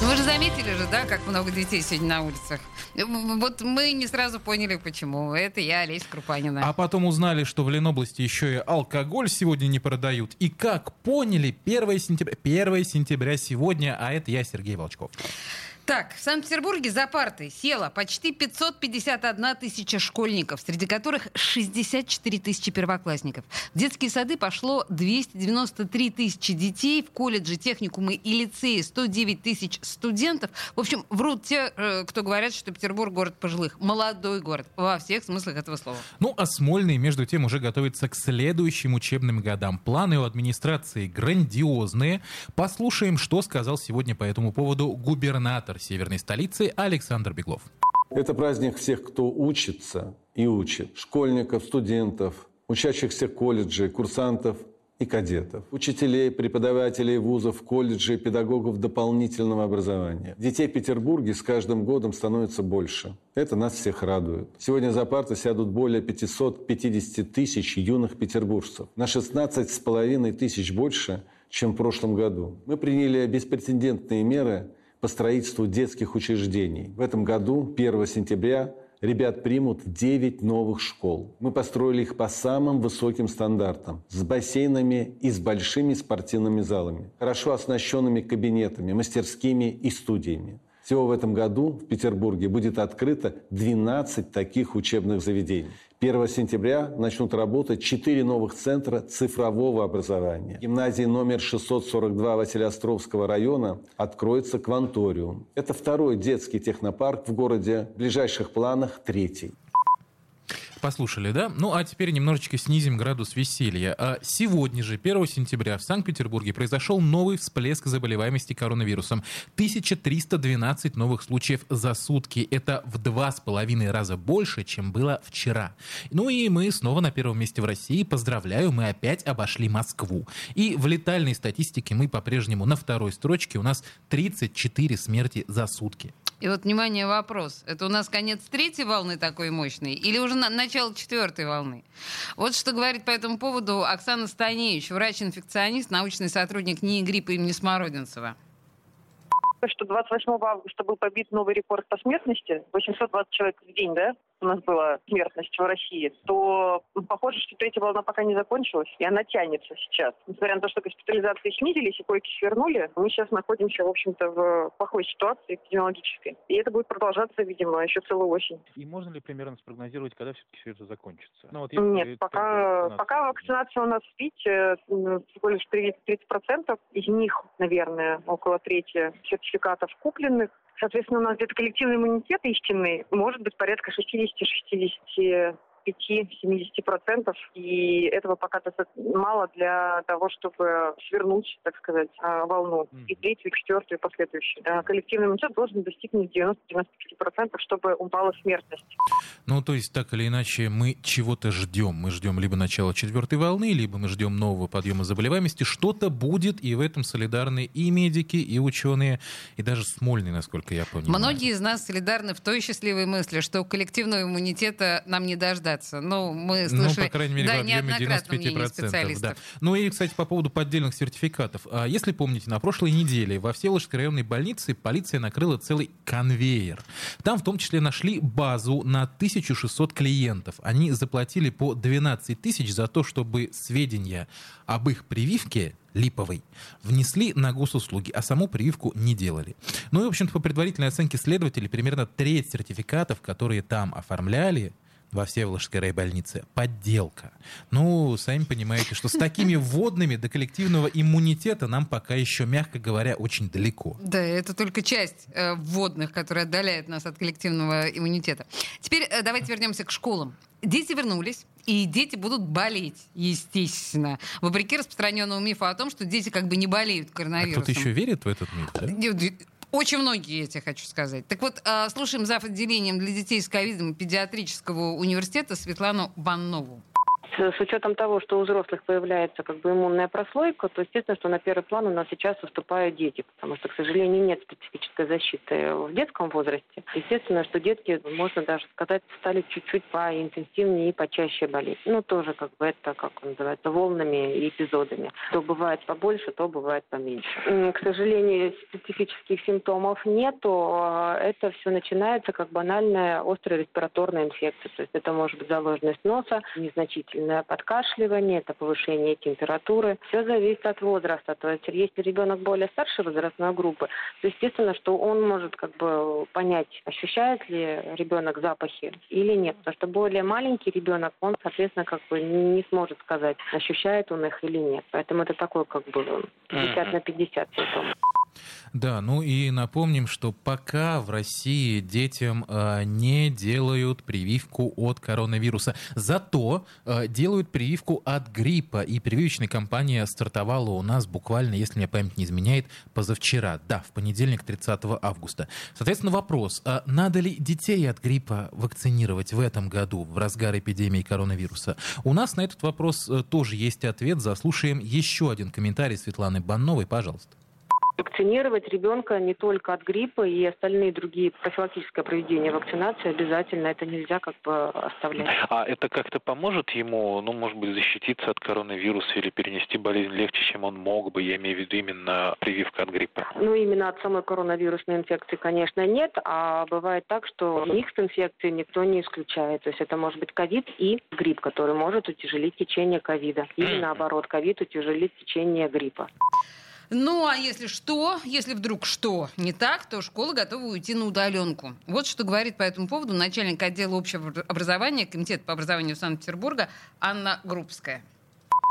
Ну, вы же заметили же, да, как много детей сегодня на улицах? Вот мы не сразу поняли, почему. Это я, Олеся Крупанина. А потом узнали, что в Ленобласти еще и алкоголь сегодня не продают. И как поняли, 1 сентября, 1 сентября сегодня, а это я, Сергей Волчков. Так, в Санкт-Петербурге за парты села почти 551 тысяча школьников, среди которых 64 тысячи первоклассников. В детские сады пошло 293 тысячи детей, в колледжи, техникумы и лицеи 109 тысяч студентов. В общем, врут те, э, кто говорят, что Петербург город пожилых. Молодой город во всех смыслах этого слова. Ну, а Смольный, между тем, уже готовится к следующим учебным годам. Планы у администрации грандиозные. Послушаем, что сказал сегодня по этому поводу губернатор северной столицы Александр Беглов. Это праздник всех, кто учится и учит. Школьников, студентов, учащихся колледжей, курсантов и кадетов, учителей, преподавателей вузов, колледжей, педагогов дополнительного образования. Детей в Петербурге с каждым годом становится больше. Это нас всех радует. Сегодня за парты сядут более 550 тысяч юных петербуржцев. На 16,5 тысяч больше, чем в прошлом году. Мы приняли беспрецедентные меры по строительству детских учреждений. В этом году, 1 сентября, ребят примут 9 новых школ. Мы построили их по самым высоким стандартам, с бассейнами и с большими спортивными залами, хорошо оснащенными кабинетами, мастерскими и студиями. Всего в этом году в Петербурге будет открыто 12 таких учебных заведений. 1 сентября начнут работать 4 новых центра цифрового образования. Гимназии номер 642 Василиостровского района откроется Кванториум. Это второй детский технопарк в городе. В ближайших планах третий. Послушали, да? Ну, а теперь немножечко снизим градус веселья. А сегодня же, 1 сентября, в Санкт-Петербурге произошел новый всплеск заболеваемости коронавирусом. 1312 новых случаев за сутки. Это в два с половиной раза больше, чем было вчера. Ну и мы снова на первом месте в России. Поздравляю, мы опять обошли Москву. И в летальной статистике мы по-прежнему на второй строчке. У нас 34 смерти за сутки. И вот, внимание, вопрос. Это у нас конец третьей волны такой мощной или уже на начало четвертой волны? Вот что говорит по этому поводу Оксана Станевич, врач-инфекционист, научный сотрудник НИИ гриппа имени Смородинцева что 28 августа был побит новый рекорд по смертности, 820 человек в день, да, у нас была смертность в России, то ну, похоже, что третья волна пока не закончилась, и она тянется сейчас. Несмотря на то, что госпитализации снизились и койки свернули, мы сейчас находимся, в общем-то, в плохой ситуации эпидемиологической. И это будет продолжаться, видимо, еще целую осень. И можно ли примерно спрогнозировать, когда все-таки все это закончится? Ну, вот Нет, пока, пока вакцинация у нас, видите, всего лишь 30%. Из них, наверное, около трети сертификатов купленных. Соответственно, у нас где-то коллективный иммунитет истинный может быть порядка 60-60 5-70%, и этого пока мало для того, чтобы свернуть, так сказать, а, волну. И третью, и четвертую, и последующую. Коллективный иммунитет должен достигнуть 90-95%, чтобы упала смертность. Ну, то есть, так или иначе, мы чего-то ждем. Мы ждем либо начала четвертой волны, либо мы ждем нового подъема заболеваемости. Что-то будет, и в этом солидарны и медики, и ученые, и даже Смольный, насколько я понимаю. Многие из нас солидарны в той счастливой мысли, что коллективного иммунитета нам не дождаться бояться. Ну, мы слышали, ну, по крайней мере, да, в объеме 95%. Да. Ну и, кстати, по поводу поддельных сертификатов. А Если помните, на прошлой неделе во Всеволожской районной больнице полиция накрыла целый конвейер. Там в том числе нашли базу на 1600 клиентов. Они заплатили по 12 тысяч за то, чтобы сведения об их прививке липовой, внесли на госуслуги, а саму прививку не делали. Ну и, в общем-то, по предварительной оценке следователей, примерно треть сертификатов, которые там оформляли, во Всеволожской райбольнице подделка. Ну, сами понимаете, что с такими вводными до коллективного иммунитета нам пока еще, мягко говоря, очень далеко. Да, это только часть э, вводных, которая отдаляет нас от коллективного иммунитета. Теперь э, давайте вернемся к школам. Дети вернулись, и дети будут болеть, естественно. Вопреки распространенному мифу о том, что дети как бы не болеют коронавирусом. А кто-то еще верит в этот миф, да? Очень многие, я тебе хочу сказать. Так вот, а, слушаем зав. отделением для детей с ковидом педиатрического университета Светлану Баннову. С учетом того, что у взрослых появляется как бы иммунная прослойка, то естественно, что на первый план у нас сейчас выступают дети, потому что, к сожалению, нет специфической защиты в детском возрасте. Естественно, что детки, можно даже сказать, стали чуть-чуть поинтенсивнее и почаще болеть. Ну, тоже как бы это, как называется, волнами и эпизодами. То бывает побольше, то бывает поменьше. К сожалению, специфических симптомов нету. Это все начинается как банальная острая респираторная инфекция. То есть это может быть заложенность носа, незначительное подкашливание, это повышение температуры. Все зависит от возраста. То есть если ребенок более старшей возрастной группы, то естественно, что он может как бы понять, ощущает ли ребенок запахи или нет. Потому что более маленький ребенок, он, соответственно, как бы не сможет сказать, ощущает он их или нет. Поэтому это такой как бы 50 на 50 симптом. Да, ну и напомним, что пока в России детям э, не делают прививку от коронавируса. Зато э, делают прививку от гриппа. И прививочная кампания стартовала у нас буквально, если мне память не изменяет, позавчера. Да, в понедельник, 30 августа. Соответственно, вопрос, а надо ли детей от гриппа вакцинировать в этом году, в разгар эпидемии коронавируса? У нас на этот вопрос э, тоже есть ответ. Заслушаем еще один комментарий Светланы Банновой. Пожалуйста вакцинировать ребенка не только от гриппа и остальные другие профилактическое проведение вакцинации обязательно. Это нельзя как бы оставлять. А это как-то поможет ему, ну, может быть, защититься от коронавируса или перенести болезнь легче, чем он мог бы? Я имею в виду именно прививка от гриппа. Ну, именно от самой коронавирусной инфекции, конечно, нет. А бывает так, что их с инфекцией никто не исключает. То есть это может быть ковид и грипп, который может утяжелить течение ковида. Или наоборот, ковид утяжелит течение гриппа. Ну, а если что, если вдруг что не так, то школа готова уйти на удаленку. Вот что говорит по этому поводу начальник отдела общего образования Комитета по образованию Санкт-Петербурга Анна Группская.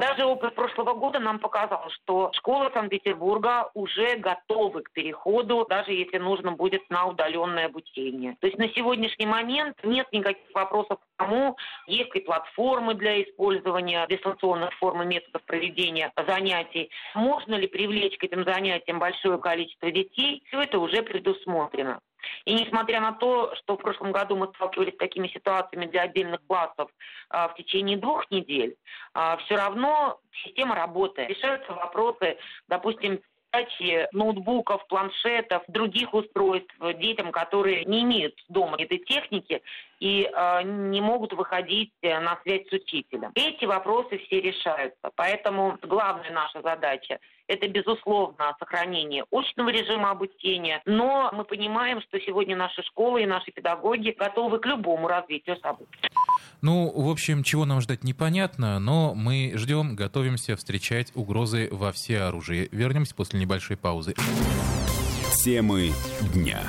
Даже опыт прошлого года нам показал, что школы Санкт-Петербурга уже готовы к переходу, даже если нужно будет на удаленное обучение. То есть на сегодняшний момент нет никаких вопросов к тому, есть ли платформы для использования дистанционных форм и методов проведения занятий, можно ли привлечь к этим занятиям большое количество детей, все это уже предусмотрено. И несмотря на то, что в прошлом году мы сталкивались с такими ситуациями для отдельных классов а, в течение двух недель, а, все равно система работает. Решаются вопросы, допустим, передачи ноутбуков, планшетов, других устройств детям, которые не имеют дома этой техники и э, не могут выходить на связь с учителем. Эти вопросы все решаются. Поэтому главная наша задача – это, безусловно, сохранение очного режима обучения. Но мы понимаем, что сегодня наши школы и наши педагоги готовы к любому развитию событий. Ну, в общем, чего нам ждать непонятно, но мы ждем, готовимся встречать угрозы во все оружие. Вернемся после небольшой паузы. Темы дня.